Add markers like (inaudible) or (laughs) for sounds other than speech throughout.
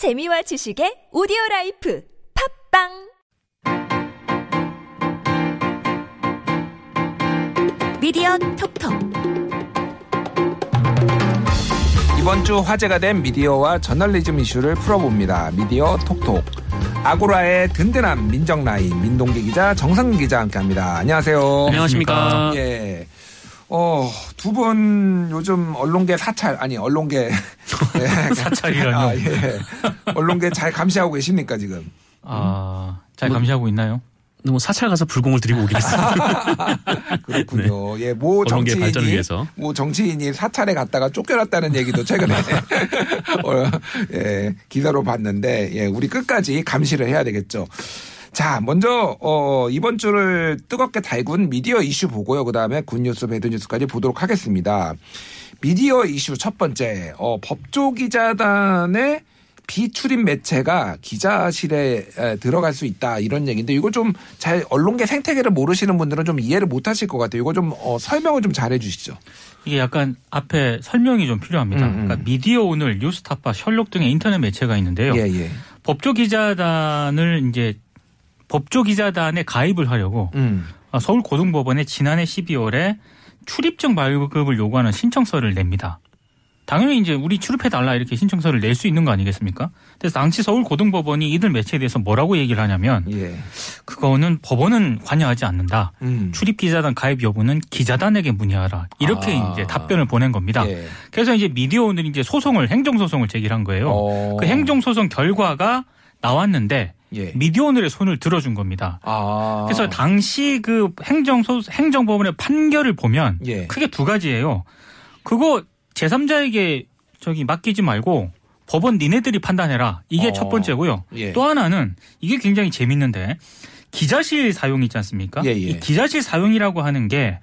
재미와 지식의 오디오 life 팟빵 미디어 톡톡 이번 주 화제가 된 미디어와 저널리즘 이슈를 풀어봅니다. 미디어 톡톡. 아고라의 든든한 민정 라인 민동기 기자 정상근 기자 함께합니다. 안녕하세요. 안녕하십니까. 예. 어, 두 분 요즘 언론계 사찰 아니 언론계 예. (laughs) 사찰이라뇨? 아, 예. 언론계 잘 감시하고 계십니까 지금? 아, 잘 감시하고 있나요? 뭐 사찰 가서 불공을 드리고 오겠습니다. (laughs) 그렇군요. 예, 모 언론계 발전을 정치인이 위해서. 모 정치인이 사찰에 갔다가 쫓겨났다는 얘기도 최근에 (laughs) 어, 예, 기사로 봤는데 예, 우리 끝까지 감시를 해야 되겠죠. 자, 먼저 어, 이번 주를 뜨겁게 달군 미디어 이슈 보고요. 그다음에 굿뉴스, 배드뉴스까지 보도록 하겠습니다. 미디어 이슈 첫 번째. 어, 법조 기자단의 비출입 매체가 기자실에 에, 들어갈 수 있다 이런 얘기인데 이거 좀 잘 언론계 생태계를 모르시는 분들은 좀 이해를 못 하실 것 같아요. 이거 좀 어, 설명을 좀 잘해 주시죠. 이게 약간 앞에 설명이 좀 필요합니다. 음, 음. 그러니까 미디어 오늘, 뉴스타파, 셜록 등의 인터넷 매체가 있는데요. 예, 예. 법조 기자단을 이제 법조 기자단에 가입을 하려고 음. 서울 고등법원에 지난해 12월에 출입증 발급을 요구하는 신청서를 냅니다. 당연히 이제 우리 출입해달라 이렇게 신청서를 낼 수 있는 거 아니겠습니까? 그래서 당시 서울 고등법원이 이들 매체에 대해서 뭐라고 얘기를 하냐면 예. 그거는 법원은 관여하지 않는다. 음. 출입 기자단 가입 여부는 기자단에게 문의하라. 이렇게 아. 이제 답변을 보낸 겁니다. 예. 그래서 이제 미디어 오늘이 이제 소송을 행정 소송을 제기한 거예요. 어. 그 행정 소송 결과가 나왔는데 예. 미디어 오늘의 손을 들어준 겁니다. 아. 그래서 당시 그 행정 소 행정법원의 판결을 보면 예. 크게 두 가지예요. 그거 제3자에게 저기 맡기지 말고 법원 니네들이 판단해라. 이게 어. 첫 번째고요. 예. 또 하나는 이게 굉장히 재밌는데 기자실 사용 있지 않습니까? 예, 예. 이 기자실 사용이라고 하는 게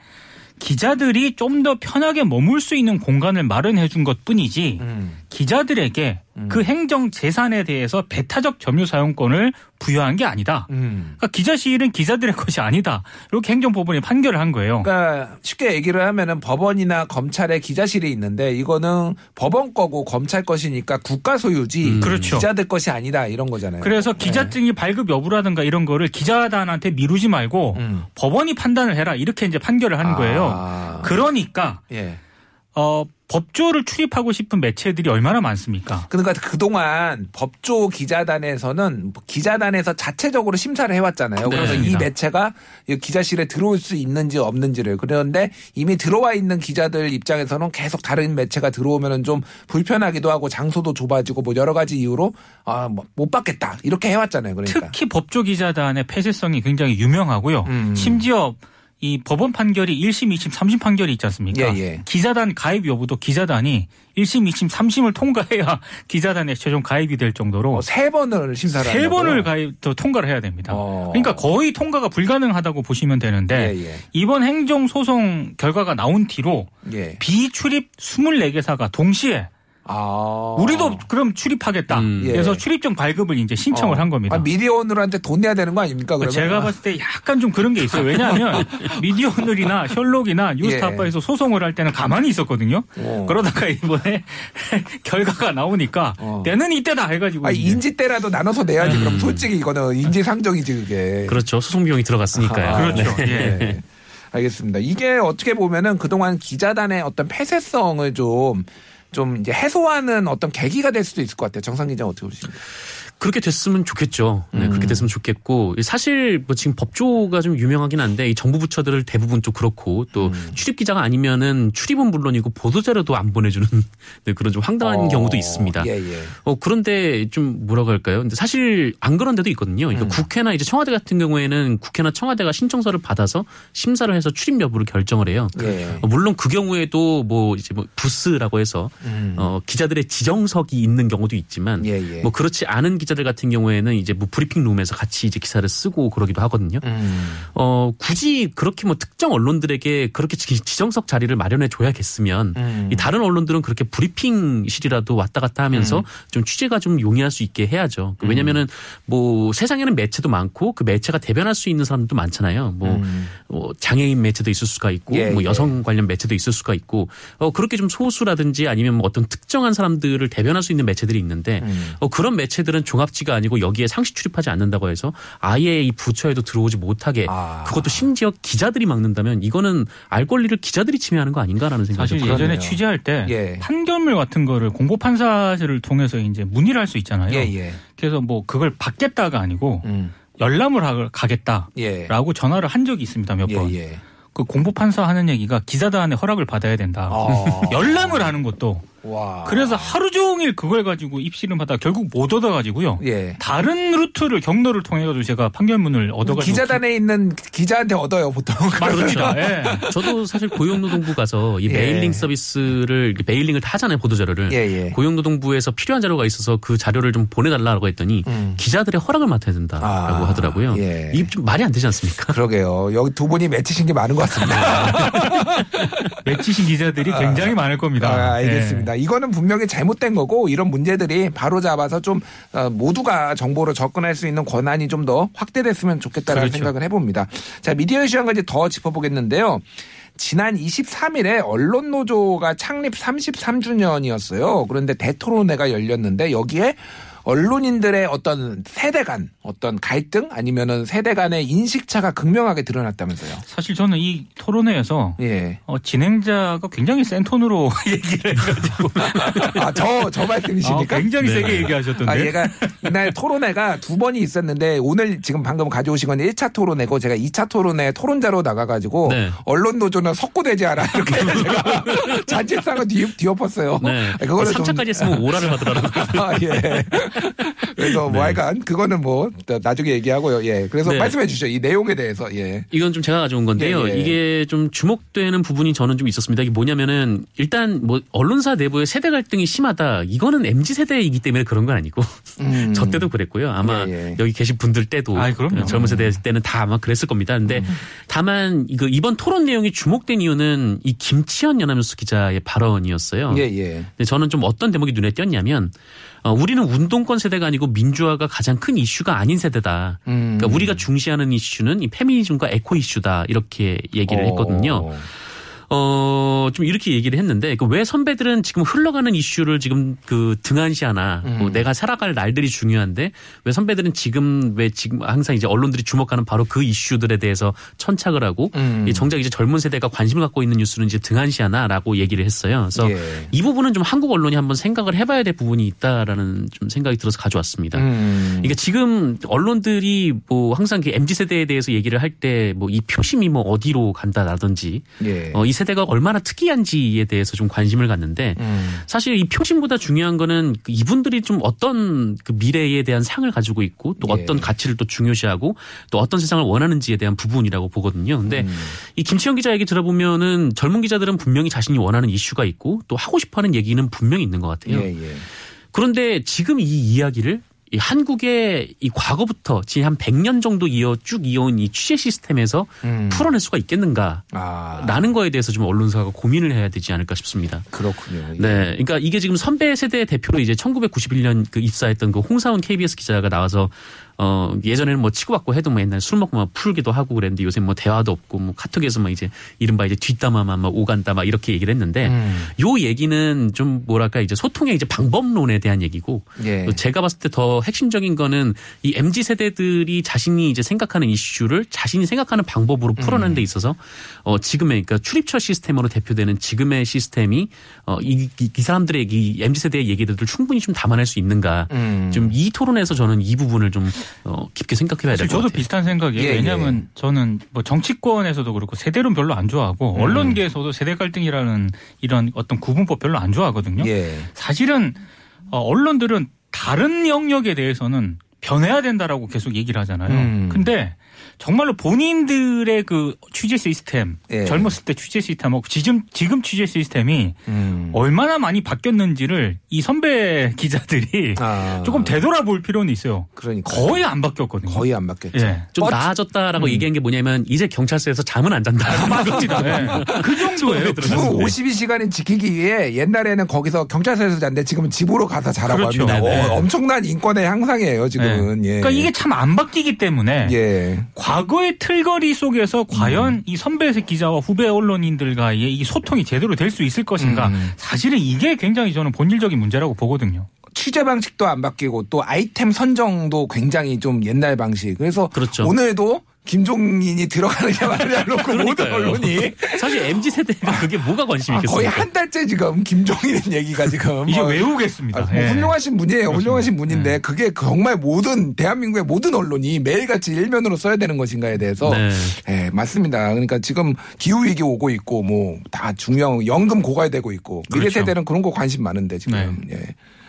기자들이 좀 더 편하게 머물 수 있는 공간을 마련해 준 것 뿐이지 음. 기자들에게 그 행정 재산에 대해서 배타적 점유 사용권을 부여한 게 아니다. 음. 그러니까 기자실은 기자들의 (laughs) 것이 아니다. 이렇게 행정법원이 판결을 한 거예요. 그러니까 쉽게 얘기를 하면은 법원이나 검찰의 기자실이 있는데 이거는 법원 거고 검찰 것이니까 국가 소유지 음. 그렇죠. 기자들 것이 아니다 이런 거잖아요. 그래서 네. 기자증이 발급 여부라든가 이런 거를 기자단한테 미루지 말고 음. 법원이 판단을 해라 이렇게 이제 판결을 한 거예요. 아. 그러니까 예. 어, 법조를 출입하고 싶은 매체들이 얼마나 많습니까? 그러니까 그동안 법조 기자단에서는 기자단에서 자체적으로 심사를 해왔잖아요. 그래서 이. 매체가 이 기자실에 들어올 수 있는지 없는지를 그런데 이미 들어와 있는 기자들 입장에서는 계속 다른 매체가 들어오면은 좀 불편하기도 하고 장소도 좁아지고 뭐 여러 가지 이유로 아 못 받겠다 이렇게 해왔잖아요. 그러니까 특히 법조 기자단의 폐쇄성이 굉장히 유명하고요. 음. 심지어 이 법원 판결이 1심, 2심, 3심 판결이 있지 않습니까? 예, 예. 기자단 가입 여부도 기자단이 1심, 2심, 3심을 통과해야 (laughs) 기자단에 최종 가입이 될 정도로 어, 세 번을 심사를 세? 번을 가입 더 통과를 해야 됩니다. 어. 그러니까 거의 통과가 불가능하다고 보시면 되는데 예, 예. 이번 행정 소송 결과가 나온 뒤로 예. 비출입 24개사가 동시에 아. 우리도 그럼 출입하겠다. 음. 예. 그래서 출입증 발급을 이제 신청을 어. 한 겁니다. 아, 미디어오늘한테 돈 내야 되는 거 아닙니까? 그러면? 제가 봤을 때 약간 좀 그런 게 있어요. 왜냐하면 (laughs) 미디어 오늘이나 셜록이나 뉴스타파에서 소송을 할 때는 가만히 있었거든요. 예. 어. 그러다가 이번에 (laughs) 결과가 나오니까 어. 때는 이때다 해가지고 아, 인지 때라도 나눠서 내야지. 음. 그럼 솔직히 이거는 인지 상정이지 그게. 그렇죠. 소송 비용이 들어갔으니까요. 아, 그렇죠. 네. 예. 네. 알겠습니다. 이게 어떻게 보면은 그동안 기자단의 어떤 폐쇄성을 좀, 좀 이제 해소하는 어떤 계기가 될 수도 있을 것 같아요. 정상 기자 어떻게 보십니까? 그렇게 됐으면 좋겠죠. 네, 음. 그렇게 됐으면 좋겠고 사실 뭐 지금 법조가 좀 유명하긴 한데 이 정부 부처들 대부분 좀 그렇고 또 음. 출입 기자가 아니면은 출입은 물론이고 보도 자료도 안 보내주는 (laughs) 네, 그런 좀 황당한 어, 경우도 있습니다. 예, 예. 어 그런데 좀 뭐라고 할까요? 근데 사실 안 그런 데도 있거든요. 그러니까 음. 국회나 이제 청와대 같은 경우에는 국회나 청와대가 신청서를 받아서 심사를 해서 출입 여부를 결정을 해요. 예. 어, 물론 그 경우에도 뭐 이제 뭐 부스라고 해서 음. 어 기자들의 지정석이 있는 경우도 있지만 예, 예. 뭐 그렇지 않은 기 자들 같은 경우에는 이제 뭐 브리핑 룸에서 같이 이제 기사를 쓰고 그러기도 하거든요. 어, 굳이 그렇게 뭐 특정 언론들에게 그렇게 지- 지정석 자리를 마련해 줘야겠으면 음. 이 다른 언론들은 그렇게 브리핑실이라도 왔다 갔다 하면서 좀 취재가 좀 용이할 수 있게 해야죠. 그 왜냐면은 뭐 세상에는 매체도 많고 그 매체가 대변할 수 있는 사람도 많잖아요. 뭐, 뭐 장애인 매체도 있을 수가 있고 예, 뭐 예. 여성 관련 매체도 있을 수가 있고 어 그렇게 좀 소수라든지 아니면 뭐 어떤 특정한 사람들을 대변할 수 있는 매체들이 있는데 어 그런 매체들은 종 합지가 아니고 여기에 상시 출입하지 않는다고 해서 아예 이 부처에도 들어오지 못하게 아. 그것도 심지어 기자들이 막는다면 이거는 알 권리를 기자들이 침해하는 거 아닌가라는 생각이 사실 좀 들어요. 예전에 그러네요. 취재할 때 예. 판결문 같은 거를 공보 판사를 통해서 이제 문의를 할 수 있잖아요. 예, 예. 그래서 뭐 그걸 받겠다가 아니고 음. 열람을 하- 가겠다라고 예. 전화를 한 적이 있습니다 몇 예, 번. 예. 그 공보 판사 하는 얘기가 기자단의 허락을 받아야 된다. 아. (laughs) 열람을 하는 것도 와. 그래서 하루 종일 그걸 가지고 입씨름 하다 결국 못 얻어가지고요. 예. 다른 루트를 경로를 통해 가지고 제가 판결문을 얻어가지고 기자단에 있는 기자한테 얻어요 보통. (laughs) 맞습니다. 예. 저도 사실 고용노동부 가서 이 예. mailing 서비스를 이렇게 mailing을 다 하잖아요 보도 자료를. 예, 예. 고용노동부에서 필요한 자료가 있어서 그 자료를 좀 보내달라고 했더니 음. 기자들의 허락을 맡아야 된다라고 아, 하더라고요. 예. 이게 좀 말이 안 되지 않습니까? 그러게요. 여기 두 분이 맺히신 게 많은 것 같습니다. (laughs) 맺히신 기자들이 굉장히 많을 겁니다. 아, 알겠습니다. 예. 이거는 분명히 잘못된 거고 이런 문제들이 바로 잡아서 좀 어, 모두가 정보로 접근할 수 있는 권한이 좀 더 확대됐으면 좋겠다라는 그렇죠. 생각을 해봅니다. 자 미디어 이슈 한 가지 더 짚어보겠는데요. 지난 23일에 언론노조가 창립 33주년이었어요. 그런데 대토론회가 열렸는데 여기에 언론인들의 어떤 세대 간 어떤 갈등 아니면은 세대 간의 인식차가 극명하게 드러났다면서요. 사실 저는 이 토론회에서 예. 어, 진행자가 굉장히 센 톤으로 (laughs) 얘기를 해가지고 (laughs) 아, 저, 저 아, 말씀이십니까? 굉장히 네. 세게 얘기하셨던데. 아, 얘가 이날 토론회가 두 번이 있었는데 오늘 지금 방금 가져오신 건 1차 토론회고 제가 2차 토론회 토론자로 나가가지고 네. 언론 노조는 석고되지 않아 이렇게 (laughs) 제가 잔치상을 뒤, 뒤엎었어요. 네. 아, 그거는 좀- 3차까지 했으면 오라를 하더라고요. 아, 예. (laughs) 그래서 뭐 하여간 그거는 뭐 나중에 얘기하고요. 예. 그래서 네. 말씀해 주시죠. 이 내용에 대해서. 예. 이건 좀 제가 가져온 건데요. 예, 예. 이게 좀 주목되는 부분이 저는 좀 있었습니다. 이게 뭐냐면은 일단 뭐 언론사 내부의 세대 갈등이 심하다. 이거는 MZ 세대이기 때문에 그런 건 아니고 음. (laughs) 저 때도 그랬고요. 아마 예, 예. 여기 계신 분들 때도 아이, 그럼요. 젊은 세대 때는 다 아마 그랬을 겁니다. 근데 다만 이거 이번 토론 내용이 주목된 이유는 이 김치현 연합뉴스 기자의 발언이었어요. 예, 예. 근데 저는 좀 어떤 대목이 눈에 띄었냐면 어, 우리는 운동 권 세대가 아니고 민주화가 가장 큰 이슈가 아닌 세대다. 음. 그러니까 우리가 중시하는 이슈는 이 페미니즘과 에코 이슈다 이렇게 얘기를 했거든요. 어. 어, 좀 이렇게 얘기를 했는데 그 왜 선배들은 지금 흘러가는 이슈를 지금 그 등한시하나 음. 뭐 내가 살아갈 날들이 중요한데 왜 선배들은 지금 왜 지금 항상 이제 언론들이 주목하는 바로 그 이슈들에 대해서 천착을 하고 음. 이 정작 이제 젊은 세대가 관심을 갖고 있는 뉴스는 이제 등한시하나라고 얘기를 했어요. 그래서 예. 이 부분은 좀 한국 언론이 한번 생각을 해봐야 될 부분이 있다라는 좀 생각이 들어서 가져왔습니다. 음. 이게 지금 언론들이 뭐 항상 MZ 세대에 대해서 얘기를 할 때 뭐 이 표심이 뭐 어디로 간다라든지 예. 어, 이 세대가 얼마나 특이한지에 대해서 좀 관심을 갖는데 음. 사실 이 표심보다 중요한 거는 그 이분들이 좀 어떤 그 미래에 대한 상을 가지고 있고 또 예. 어떤 가치를 또 중요시하고 또 어떤 세상을 원하는지에 대한 부분이라고 보거든요. 근데 음. 이 김치영 기자 얘기 들어보면은 젊은 기자들은 분명히 자신이 원하는 이슈가 있고 또 하고 싶어 하는 얘기는 분명히 있는 것 같아요. 예, 예. 그런데 지금 이 이야기를 이 한국의 이 과거부터 지금 한 100년 정도 이어 쭉 이어온 이 취재 시스템에서 음. 풀어낼 수가 있겠는가? 아. 라는 거에 대해서 좀 언론사가 고민을 해야 되지 않을까 싶습니다. 그렇군요. 예. 네. 그러니까 이게 지금 선배 세대 대표로 이제 1991년 그 입사했던 그 홍사원 KBS 기자가 나와서 어 예전에는 뭐 치고받고 해도 뭐 옛날 술 먹고 막 풀기도 하고 그랬는데 요새 뭐 대화도 없고 뭐 카톡에서 막 이제 이른바 이제 뒷담화만 막 오간다 막 이렇게 얘기를 했는데 음. 요 얘기는 좀 뭐랄까 이제 소통의 이제 방법론에 대한 얘기고 예. 또 제가 봤을 때 더 핵심적인 거는 이 MZ 세대들이 자신이 이제 생각하는 이슈를 자신이 생각하는 방법으로 풀어내는 음. 데 있어서 어 지금의 그러니까 출입처 시스템으로 대표되는 지금의 시스템이 어이 이, 이 사람들의 이 MZ 세대의 얘기들을 충분히 좀 담아낼 수 있는가 음. 좀이 토론에서 저는 이 부분을 좀 어, 깊게 생각해봐야 될것 저도 같아요. 비슷한 생각이에요. 예, 왜냐하면 저는 뭐 정치권에서도 그렇고 세대론 별로 안 좋아하고 음. 언론계에서도 세대 갈등이라는 이런 어떤 구분법 별로 안 좋아하거든요. 예. 사실은 어, 언론들은 다른 영역에 대해서는 변해야 된다라고 계속 얘기를 하잖아요. 음. 근데 정말로 본인들의 그 취재 시스템, 예. 젊었을 때 취재 시스템하고 지금 지금 취재 시스템이 음. 얼마나 많이 바뀌었는지를 이 선배 기자들이 아. 조금 되돌아볼 필요는 있어요. 그러니까 거의 안 바뀌었거든요. 거의 안 바뀌었죠. 예. 좀 뻗- 나아졌다라고 얘기한 게 뭐냐면 이제 경찰서에서 잠은 안 잔다. 맞습니다. 예. 그 (laughs) 정도예요. 주 52시간을 지키기 위해 옛날에는 거기서 경찰서에서 잤는데 지금은 집으로 가서 자라고 그렇죠. 합니다. 네네. 어, 엄청난 인권의 향상이에요, 지금은. 예. 예. 그러니까 이게 참 안 바뀌기 때문에 예. 과거의 틀거리 속에서 과연 음. 이 선배 기자와 후배 언론인들과의 이 소통이 제대로 될 수 있을 것인가 음. 사실은 이게 굉장히 저는 본질적인 문제라고 보거든요. 취재 방식도 안 바뀌고 또 아이템 선정도 굉장히 좀 옛날 방식. 그래서 그렇죠. 오늘도 김종인이 들어가느냐 마느냐 놓고 모든. 언론이 사실 MZ 세대가 그게 뭐가 관심 아? 거의 한 달째 지금 김종인 얘기가 지금 이제 뭐 외우겠습니다. 아, 뭐 예. 훌륭하신 분이에요. 훌륭하신 분인데 네. 그게 정말 모든 대한민국의 모든 언론이 매일같이 일면으로 써야 되는 것인가에 대해서 네. 예, 맞습니다. 그러니까 지금 기후 위기 오고 있고 뭐 다 중요한 연금 고갈되고 있고 미래 그렇죠. 세대는 그런 거 관심 많은데 지금 예.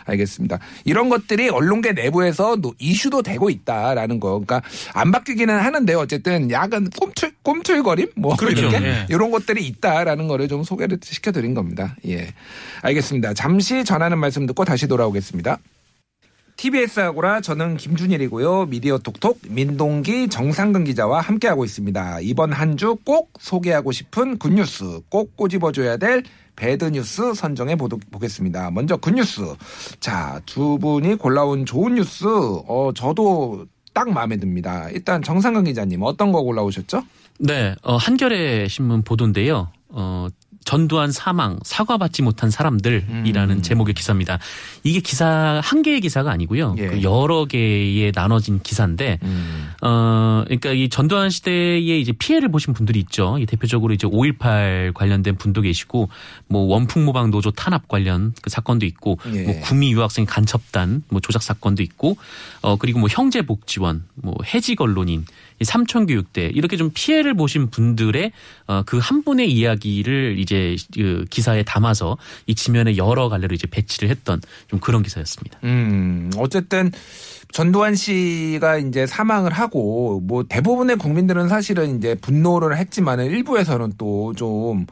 알겠습니다. 이런 것들이 언론계 내부에서 노- 이슈도 되고 있다라는 거. 그러니까 안 바뀌기는 하는데 어쨌든 약간 꿈틀 꿈틀거림 뭐 그렇죠. 이렇게 예. 이런 것들이 있다라는 거를 좀 소개를 시켜드린 겁니다. 예, 알겠습니다. 잠시 전하는 말씀 듣고 다시 돌아오겠습니다. TBS 아고라 저는 김준일이고요. 미디어 톡톡 민동기 정상근 기자와 함께하고 있습니다. 이번 한 주 꼭 소개하고 싶은 good news 꼭 꼬집어줘야 될 배드뉴스 선정해 보겠습니다. 먼저 굿뉴스. 자, 두 분이 골라온 좋은 뉴스 어 저도 딱 마음에 듭니다. 일단 정상근 기자님 어떤 거 골라오셨죠? 네, 어, 한겨레 신문 보도인데요. 어, 전두환 사망 사과받지 못한 사람들이라는 음. 제목의 기사입니다. 이게 기사 한 개의 기사가 아니고요. 예. 그 여러 개의 나눠진 기사인데 어, 그러니까 이 전두환 시대에 이제 피해를 보신 분들이 있죠. 이 대표적으로 이제 5.18 관련된 분도 계시고, 뭐 원풍모방 노조 탄압 관련 그 사건도 있고, 예. 뭐 구미 유학생 간첩단 뭐 조작 사건도 있고, 어, 그리고 뭐 형제 복지원, 뭐 해직 언론인, 이 삼천교육대 이렇게 좀 피해를 보신 분들의 어, 그한 분의 이야기를 이제 그 기사에 담아서 이 지면에 여러 갈래로 이제 배치를 했던 좀 그런 기사였습니다. 음, 어쨌든 전두환 씨가 이제 사망을 하고 뭐 대부분의 국민들은 사실은 이제 분노를 했지만은 일부에서는 또 좀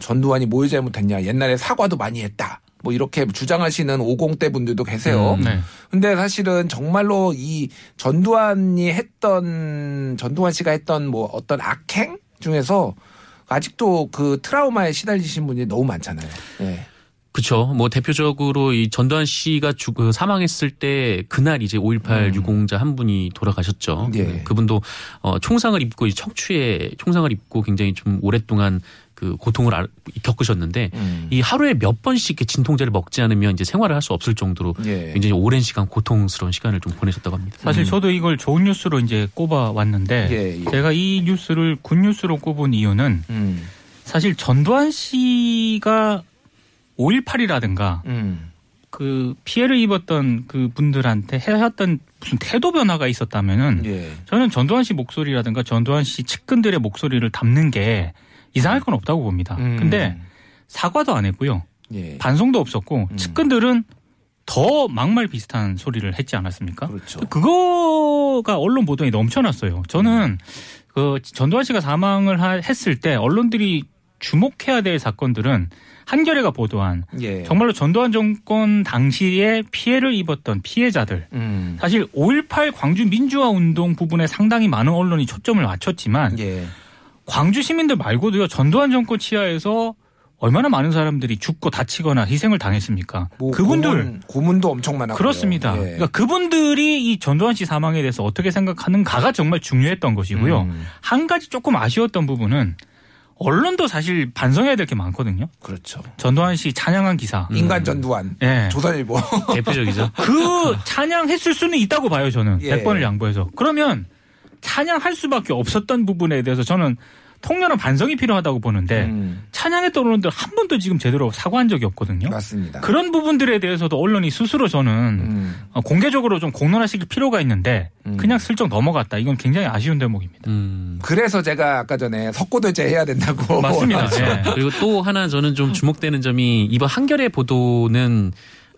전두환이 뭘 잘못했냐 옛날에 사과도 많이 했다. 뭐 이렇게 주장하시는 50대 분들도 계세요. 음, 네. 근데 사실은 정말로 이 전두환이 했던 전두환 씨가 했던 뭐 어떤 악행 중에서 아직도 그 트라우마에 시달리신 분이 너무 많잖아요. 예. 그렇죠. 뭐 대표적으로 이 전두환 씨가 죽, 그 사망했을 때 그날 이제 5.18 유공자 한 분이 돌아가셨죠. 음. 예. 네, 그분도 어, 총상을 입고 이 척추에 총상을 입고 굉장히 좀 오랫동안 그 고통을 알- 겪으셨는데 음. 이 하루에 몇 번씩 이렇게 진통제를 먹지 않으면 이제 생활을 할 수 없을 정도로 예. 굉장히 오랜 시간 고통스러운 시간을 좀 보내셨다고 합니다. 사실 저도 이걸 좋은 뉴스로 이제 꼽아 왔는데 예, 예. 제가 이 뉴스를 good news로 꼽은 이유는 음. 사실 전두환 씨가 5.18이라든가 음. 그 피해를 입었던 그 분들한테 해왔던 무슨 태도 변화가 있었다면은 예. 저는 전두환 씨 목소리라든가 전두환 씨 측근들의 목소리를 담는 게 이상할 건 없다고 봅니다. 음. 근데 사과도 안 했고요. 예. 반성도 없었고 음. 측근들은 더 막말 비슷한 소리를 했지 않았습니까? 그렇죠. 그거가 언론 보도에 넘쳐났어요. 저는 그 전두환 씨가 사망을 하- 했을 때 언론들이 주목해야 될 사건들은 한겨레가 보도한 예. 정말로 전두환 정권 당시에 피해를 입었던 피해자들 음. 사실 5.18 광주 민주화 운동 부분에 상당히 많은 언론이 초점을 맞췄지만 예. 광주 시민들 말고도요 전두환 정권 치하에서 얼마나 많은 사람들이 죽고 다치거나 희생을 당했습니까? 뭐 그분들 고문, 고문도 엄청 많았고 그렇습니다. 그러니까 그분들이 이 전두환 씨 사망에 대해서 어떻게 생각하는가가 정말 중요했던 것이고요. 음. 한 가지 조금 아쉬웠던 부분은 언론도 사실 반성해야 될 게 많거든요. 그렇죠. 전두환 씨 찬양한 기사. 인간 전두환. 예. 조선일보. 대표적이죠. (laughs) 그 찬양했을 수는 있다고 봐요, 저는. 예. 100번을 양보해서. 그러면 찬양할 수밖에 없었던 부분에 대해서 저는 통렬한 반성이 필요하다고 보는데 음. 찬양했던 언론들 한 번도 지금 제대로 사과한 적이 없거든요. 맞습니다. 그런 부분들에 대해서도 언론이 스스로 저는 음. 어, 공개적으로 좀 공론화시킬 필요가 있는데 음. 그냥 슬쩍 넘어갔다. 이건 굉장히 아쉬운 대목입니다. 음. 그래서 제가 아까 전에 석고대제 해야 된다고. 맞습니다. (laughs) 예. 그리고 또 하나 저는 좀 주목되는 점이 이번 한겨레 보도는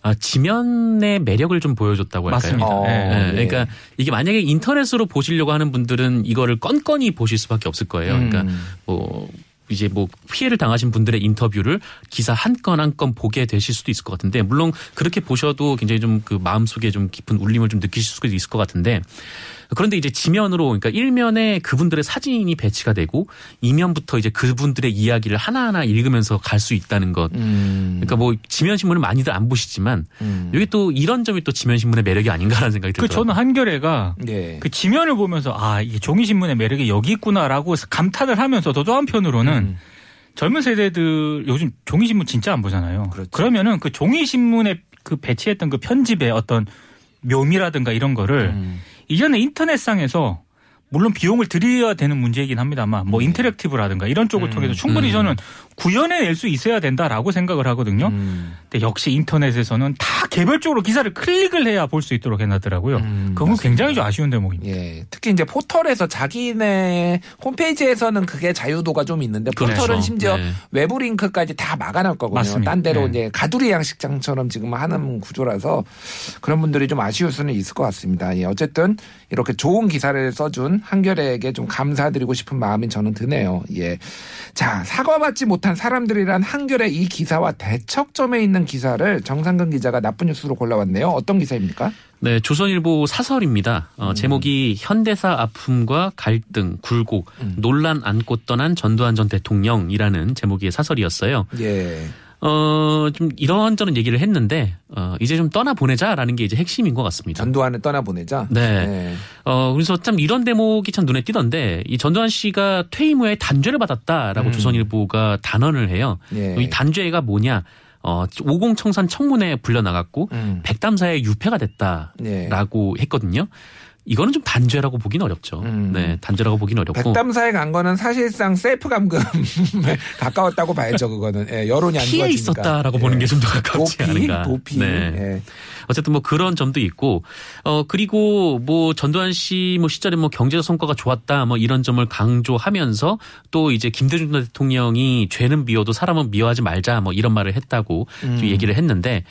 아, 지면의 매력을 좀 보여줬다고 할까요? 맞습니다. 어, 예. 예, 예. 그러니까 이게 만약에 인터넷으로 보시려고 하는 분들은 이거를 건건히 보실 수밖에 없을 거예요. 그러니까 음. 뭐 이제 뭐 피해를 당하신 분들의 인터뷰를 기사 한 건 한 건 보게 되실 수도 있을 것 같은데 물론 그렇게 보셔도 굉장히 좀 그 마음속에 좀 깊은 울림을 좀 느끼실 수도 있을 것 같은데 그런데 이제 지면으로 그러니까 일면에 그분들의 사진이 배치가 되고 이면부터 이제 그분들의 이야기를 하나하나 읽으면서 갈 수 있다는 것. 음. 그러니까 뭐 지면 신문을 많이들 안 보시지만 음. 여기 또 이런 점이 또 지면 신문의 매력이 아닌가라는 생각이 그 들더라고요. 저는 한겨레가 예. 그 지면을 보면서 아 이게 종이 신문의 매력이 여기 있구나라고 감탄을 하면서도 또 한편으로는 음. 젊은 세대들 요즘 종이 신문 진짜 안 보잖아요. 그렇죠. 그러면은 그 종이 신문에 그 배치했던 그 편집의 어떤 묘미라든가 이런 거를 음. 이전에 인터넷상에서 물론 비용을 들여야 되는 문제이긴 합니다만 뭐 인터랙티브라든가 이런 쪽을 통해서 충분히 음. 저는 구현해낼 수 있어야 된다라고 생각을 하거든요. 음. 근데 역시 인터넷에서는 다 개별적으로 기사를 클릭을 해야 볼 수 있도록 해놨더라고요. 음, 그건 맞습니다. 굉장히 좀 아쉬운 대목입니다. 예. 특히 이제 포털에서 자기네 홈페이지에서는 그게 자유도가 좀 있는데 포털은 그렇죠. 심지어 네. 외부 링크까지 다 막아놓을 거거든요. 맞습니다. 딴 데로 네. 이제 가두리 양식장처럼 지금 하는 구조라서 그런 분들이 좀 아쉬울 수는 있을 것 같습니다. 예. 어쨌든 이렇게 좋은 기사를 써준 한겨레에게 좀 감사드리고 싶은 마음이 저는 드네요. 예. 자, 사과받지 못한 사람들이란 한겨레 이 기사와 대척점에 있는 기사를 정상근 기자가 나쁜 뉴스로 골라왔네요. 어떤 기사입니까? 네, 조선일보 사설입니다. 어, 제목이 현대사 아픔과 갈등, 굴곡, 논란 안고 떠난 전두환 전 대통령이라는 제목의 사설이었어요. 예. 어, 좀 이런저런 얘기를 했는데, 어, 이제 좀 떠나보내자라는 게 이제 핵심인 것 같습니다. 전두환을 떠나보내자. 네. 어, 그래서 참 이런 대목이 참 눈에 띄던데, 이 전두환 씨가 퇴임 후에 단죄를 받았다라고 음. 조선일보가 단언을 해요. 예. 이 단죄가 뭐냐? 어, 50 청산 청문회에 불려나갔고, 음. 백담사에 유폐가 예. 됐다라고 했거든요. 이거는 좀 단죄라고 보긴 어렵죠. 음. 네, 단죄라고 보긴 어렵고. 백담사에 간 거는 사실상 셀프 감금에 (laughs) 가까웠다고 봐야죠, 그거는. 예, 여론이 안 피해 좋아지니까. 있었다라고 예. 보는 게 좀 더 가깝지 도피, 않은가. 도피. 네. 예. 어쨌든 뭐 그런 점도 있고, 어, 그리고 뭐 전두환 씨 뭐 시절에 뭐 경제적 성과가 좋았다 뭐 이런 점을 강조하면서 또 이제 김대중 대통령이 죄는 미워도 사람은 미워하지 말자 뭐 이런 말을 했다고 좀 얘기를 했는데,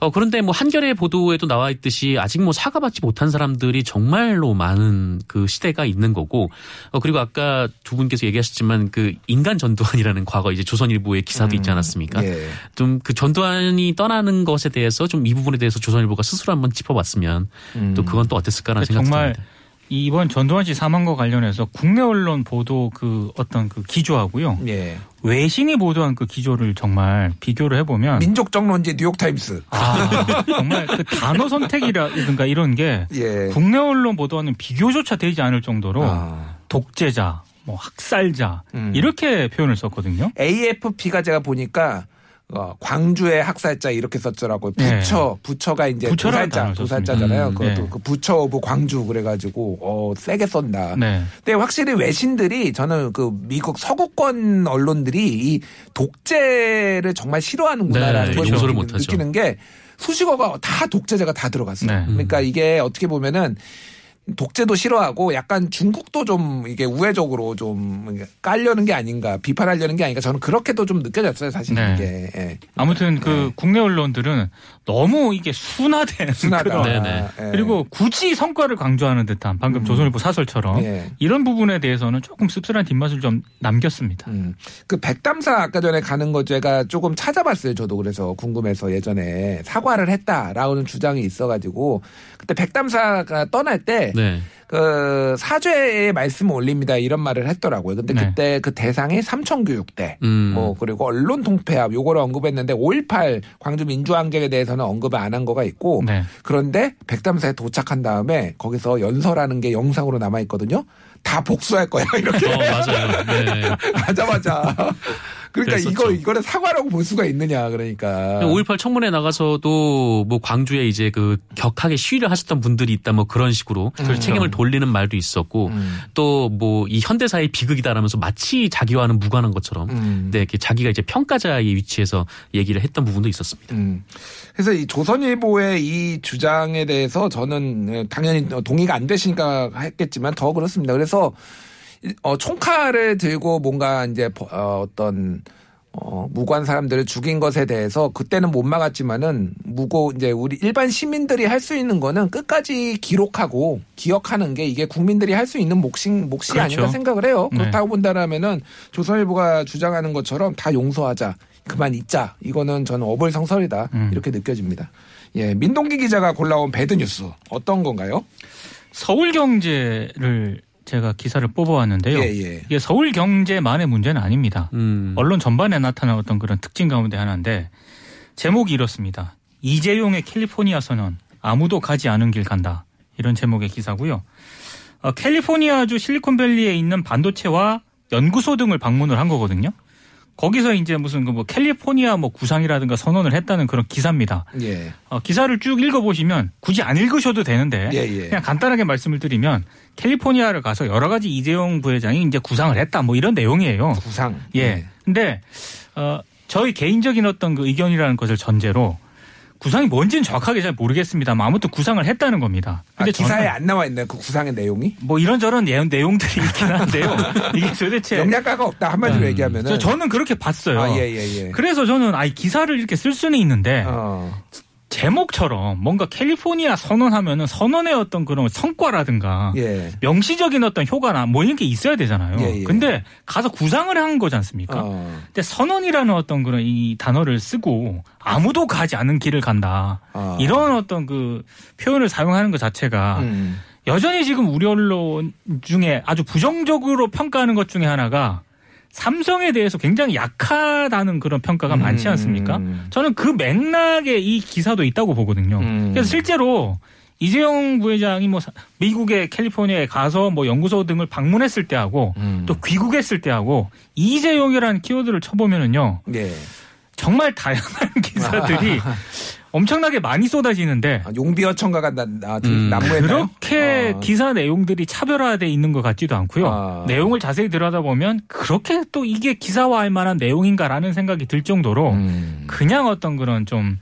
어, 그런데 뭐 한겨레 보도에도 나와 있듯이 아직 뭐 사과받지 못한 사람들이 정말로 많은 그 시대가 있는 거고, 어, 그리고 아까 두 분께서 얘기하셨지만 그 인간 전두환이라는 과거 이제 조선일보의 기사도 있지 않았습니까? 예. 좀그 전두환이 떠나는 것에 대해서 좀 이 부분에 대해서 조선 일보가 스스로 한번 짚어봤으면 음. 또 그건 또 어땠을까라는 생각이 정말 듭니다. 이번 전두환 씨 사망과 관련해서 국내 언론 보도 그 어떤 그 기조하고요. 예. 외신이 보도한 그 기조를 정말 비교를 해보면 민족 정론지 뉴욕타임스. 아, 정말 그 단어 선택이라든가 이런 게 예. 국내 언론 보도와는 비교조차 되지 않을 정도로 아. 독재자, 뭐 학살자 음. 이렇게 표현을 썼거든요. AFP가 제가 보니까 어, 광주의 학살자 이렇게 썼더라고요. 네. 부처, 부처가 이제 도살자, 도살자잖아요. 썼습니다. 그것도 네. 그 butcher of 광주 그래가지고 어 세게 썼다. 네. 근데 확실히 외신들이 저는 그 미국 서구권 언론들이 이 독재를 정말 싫어하는구나라는 네, 걸 용서를 느끼는- 게 수식어가 다 독재자가 다 들어갔어요. 네. 그러니까 이게 어떻게 보면은 독재도 싫어하고 약간 중국도 좀 이게 우회적으로 좀 깔려는 게 아닌가 비판하려는 게 아닌가 저는 그렇게도 좀 느껴졌어요 사실 네. 이게 예. 아무튼 그 국내 언론들은 너무 이게 순화된 순하다. 그런 네네. 예. 그리고 굳이 성과를 강조하는 듯한 방금 음. 조선일보 사설처럼 예. 이런 부분에 대해서는 조금 씁쓸한 뒷맛을 좀 남겼습니다. 음. 그 백담사 아까 전에 가는 거 제가 조금 찾아봤어요. 저도 그래서 궁금해서 예전에 사과를 했다라는 주장이 있어가지고 그때 백담사가 떠날 때 네. 그 사죄의 말씀을 올립니다 이런 말을 했더라고요. 근데 네. 그때 그 대상이 삼천교육대 음. 뭐 그리고 언론 통폐합 요거를 언급했는데 5.18 광주 민주항쟁에 대해서는 언급을 안 한 거가 있고 네. 그런데 백담사에 도착한 다음에 거기서 연설하는 게 영상으로 남아 있거든요. 다 복수할 거야 (laughs) 이렇게 어, 맞아요. 네. (laughs) 맞아 맞아. 그러니까 그랬었죠. 이거 이거를 사과라고 볼 수가 있느냐 그러니까. 5.18 청문회 나가서도 뭐 광주에 이제 그 격하게 시위를 하셨던 분들이 있다 뭐 그런 식으로 그렇죠. 책임을 돌리는 말도 있었고 음. 또뭐 이 현대사의 비극이다라면서 마치 자기와는 무관한 것처럼 음. 네, 자기가 이제 평가자의 위치에서 얘기를 했던 부분도 있었습니다. 음. 그래서 이 조선일보의 이 주장에 대해서 저는 당연히 동의가 안 되시니까 했겠지만 더 그렇습니다. 그래서 어, 총칼을 들고 뭔가 이제 어, 어떤 어, 무고한 사람들을 죽인 것에 대해서 그때는 못 막았지만은 무고 이제 우리 일반 시민들이 할 수 있는 거는 끝까지 기록하고 기억하는 게 이게 국민들이 할 수 있는 몫이 몫이 그렇죠. 아닌가 생각을 해요. 네. 그렇다고 본다라면은 조선일보가 주장하는 것처럼 다 용서하자. 그만 잊자. 이거는 저는 어불성설이다. 음. 이렇게 느껴집니다. 예, 민동기 기자가 골라온 배드 뉴스 어떤 건가요? 서울경제를 제가 기사를 뽑아왔는데요. 예, 예. 이게 서울 경제만의 문제는 아닙니다. 음. 언론 전반에 어떤 그런 특징 가운데 하나인데 제목이 이렇습니다. 이재용의 캘리포니아 선언 아무도 가지 않은 길 간다. 이런 제목의 기사고요. 어, 캘리포니아주 실리콘밸리에 있는 반도체와 연구소 등을 방문을 한 거거든요. 거기서 이제 무슨 그 뭐 캘리포니아 뭐 구상이라든가 선언을 했다는 그런 기사입니다. 예. 어, 기사를 쭉 읽어보시면 굳이 안 읽으셔도 되는데 예, 예. 그냥 간단하게 말씀을 드리면 캘리포니아를 가서 여러 가지 이재용 부회장이 이제 구상을 했다 뭐 이런 내용이에요. 구상. 예. 근데 어 저희 개인적인 어떤 그 의견이라는 것을 전제로 구상이 뭔지는 정확하게 잘 모르겠습니다만 아무튼 구상을 했다는 겁니다. 아, 근데 기사에 저는 안 나와 있나요? 그 구상의 내용이? 뭐 이런저런 내- 내용들이 있긴 한데요. (laughs) 이게 도대체 영양가가 없다 한마디로 음, 얘기하면은. 저, 저는 그렇게 봤어요. 아, 예, 예, 예. 그래서 저는 아이 기사를 이렇게 쓸 수는 있는데 어. 제목처럼 뭔가 캘리포니아 선언하면은 선언의 어떤 그런 성과라든가 예. 명시적인 어떤 효과나 뭐 이런 게 있어야 되잖아요. 예, 예. 근데 가서 구상을 한 거지 않습니까? 어. 근데 선언이라는 어떤 그런 이 단어를 쓰고 아무도 가지 않은 길을 간다. 아. 이런 어떤 그 표현을 사용하는 것 자체가 음. 여전히 지금 우리 언론 중에 아주 부정적으로 평가하는 것 중에 하나가 삼성에 대해서 굉장히 약하다는 그런 평가가 많지 음. 않습니까? 저는 그 맥락에 이 기사도 있다고 보거든요. 음. 그래서 실제로 이재용 부회장이 뭐 사- 미국의 캘리포니아에 가서 뭐 연구소 등을 방문했을 때하고 음. 또 귀국했을 때하고 이재용이라는 키워드를 쳐보면은요 예. 정말 다양한 (laughs) 기사들이 (laughs) 엄청나게 많이 쏟아지는데 아, 용비어 청가가 나, 나, 음. 난무했나요? 그렇게 아. 기사 내용들이 차별화돼 있는 것 같지도 않고요. 아. 내용을 자세히 들여다 보면 그렇게 또 이게 기사화할 만한 내용인가라는 생각이 들 정도로 음. 그냥 어떤 그런 좀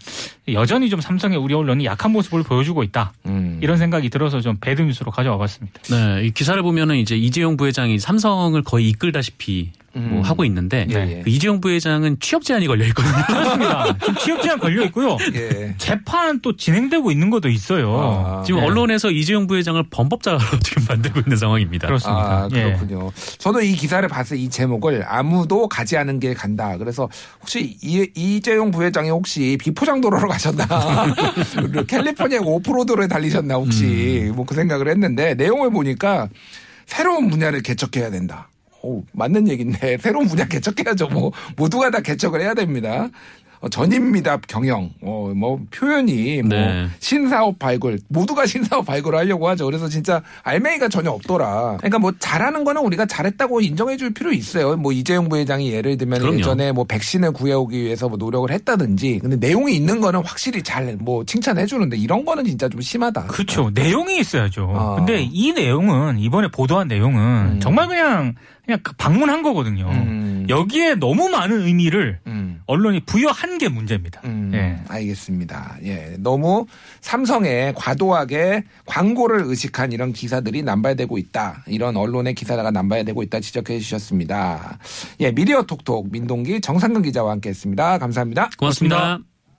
여전히 좀 삼성의 우리 언론이 약한 모습을 보여주고 있다. 음. 이런 생각이 들어서 좀 배드 뉴스로 가져와 봤습니다. 네, 이 기사를 보면은 이제 이재용 부회장이 삼성을 거의 이끌다시피 뭐 음. 하고 있는데 예, 예. 그 이재용 부회장은 취업 제한이 걸려 있거든요. (laughs) 그렇습니다. 지금 취업 제한 걸려 있고요. (laughs) 예. 재판 또 진행되고 있는 것도 있어요. 아. 지금 네. 언론에서 이재용 부회장을 범법자로 (laughs) 지금 만들고 있는 상황입니다. 그렇습니다. 아, 예. 그렇군요. 저도 이 기사를 봤을 때이 제목을 아무도 가지 않은 길 간다. 그래서 혹시 이, 이재용 부회장이 혹시 비포장도로로 가셨나? 캘리포니아 오프로드로 달리셨나 혹시 음. 뭐그 생각을 했는데 내용을 보니까 새로운 분야를 개척해야 된다. 오, 맞는 얘기인데 (laughs) 새로운 분야 개척해야죠. 뭐 모두가 다 개척을 해야 됩니다. 어, 전인미답 경영, 어, 뭐 표현이 뭐 네. 신사업 발굴 모두가 신사업 발굴을 하려고 하죠. 그래서 진짜 알맹이가 전혀 없더라. 그러니까 뭐 잘하는 거는 우리가 잘했다고 인정해줄 필요 있어요. 뭐 이재용 부회장이 예를 들면 그럼요. 예전에 뭐 백신을 구해오기 위해서 뭐 노력을 했다든지, 근데 내용이 있는 거는 확실히 잘 뭐 칭찬해주는데 이런 거는 진짜 좀 심하다. 그렇죠. 내용이 있어야죠. 아. 근데 이 내용은 이번에 보도한 내용은 음. 정말 그냥 그냥 그 방문한 거거든요. 음. 여기에 너무 많은 의미를 음. 언론이 부여한 게 문제입니다. 음, 예. 알겠습니다. 예, 너무 삼성에 과도하게 광고를 의식한 이런 기사들이 남발되고 있다. 이런 언론의 기사가 남발되고 있다 지적해 주셨습니다. 예, 미디어 톡톡 민동기 정상근 기자와 함께 했습니다. 감사합니다. 고맙습니다. 고맙습니다.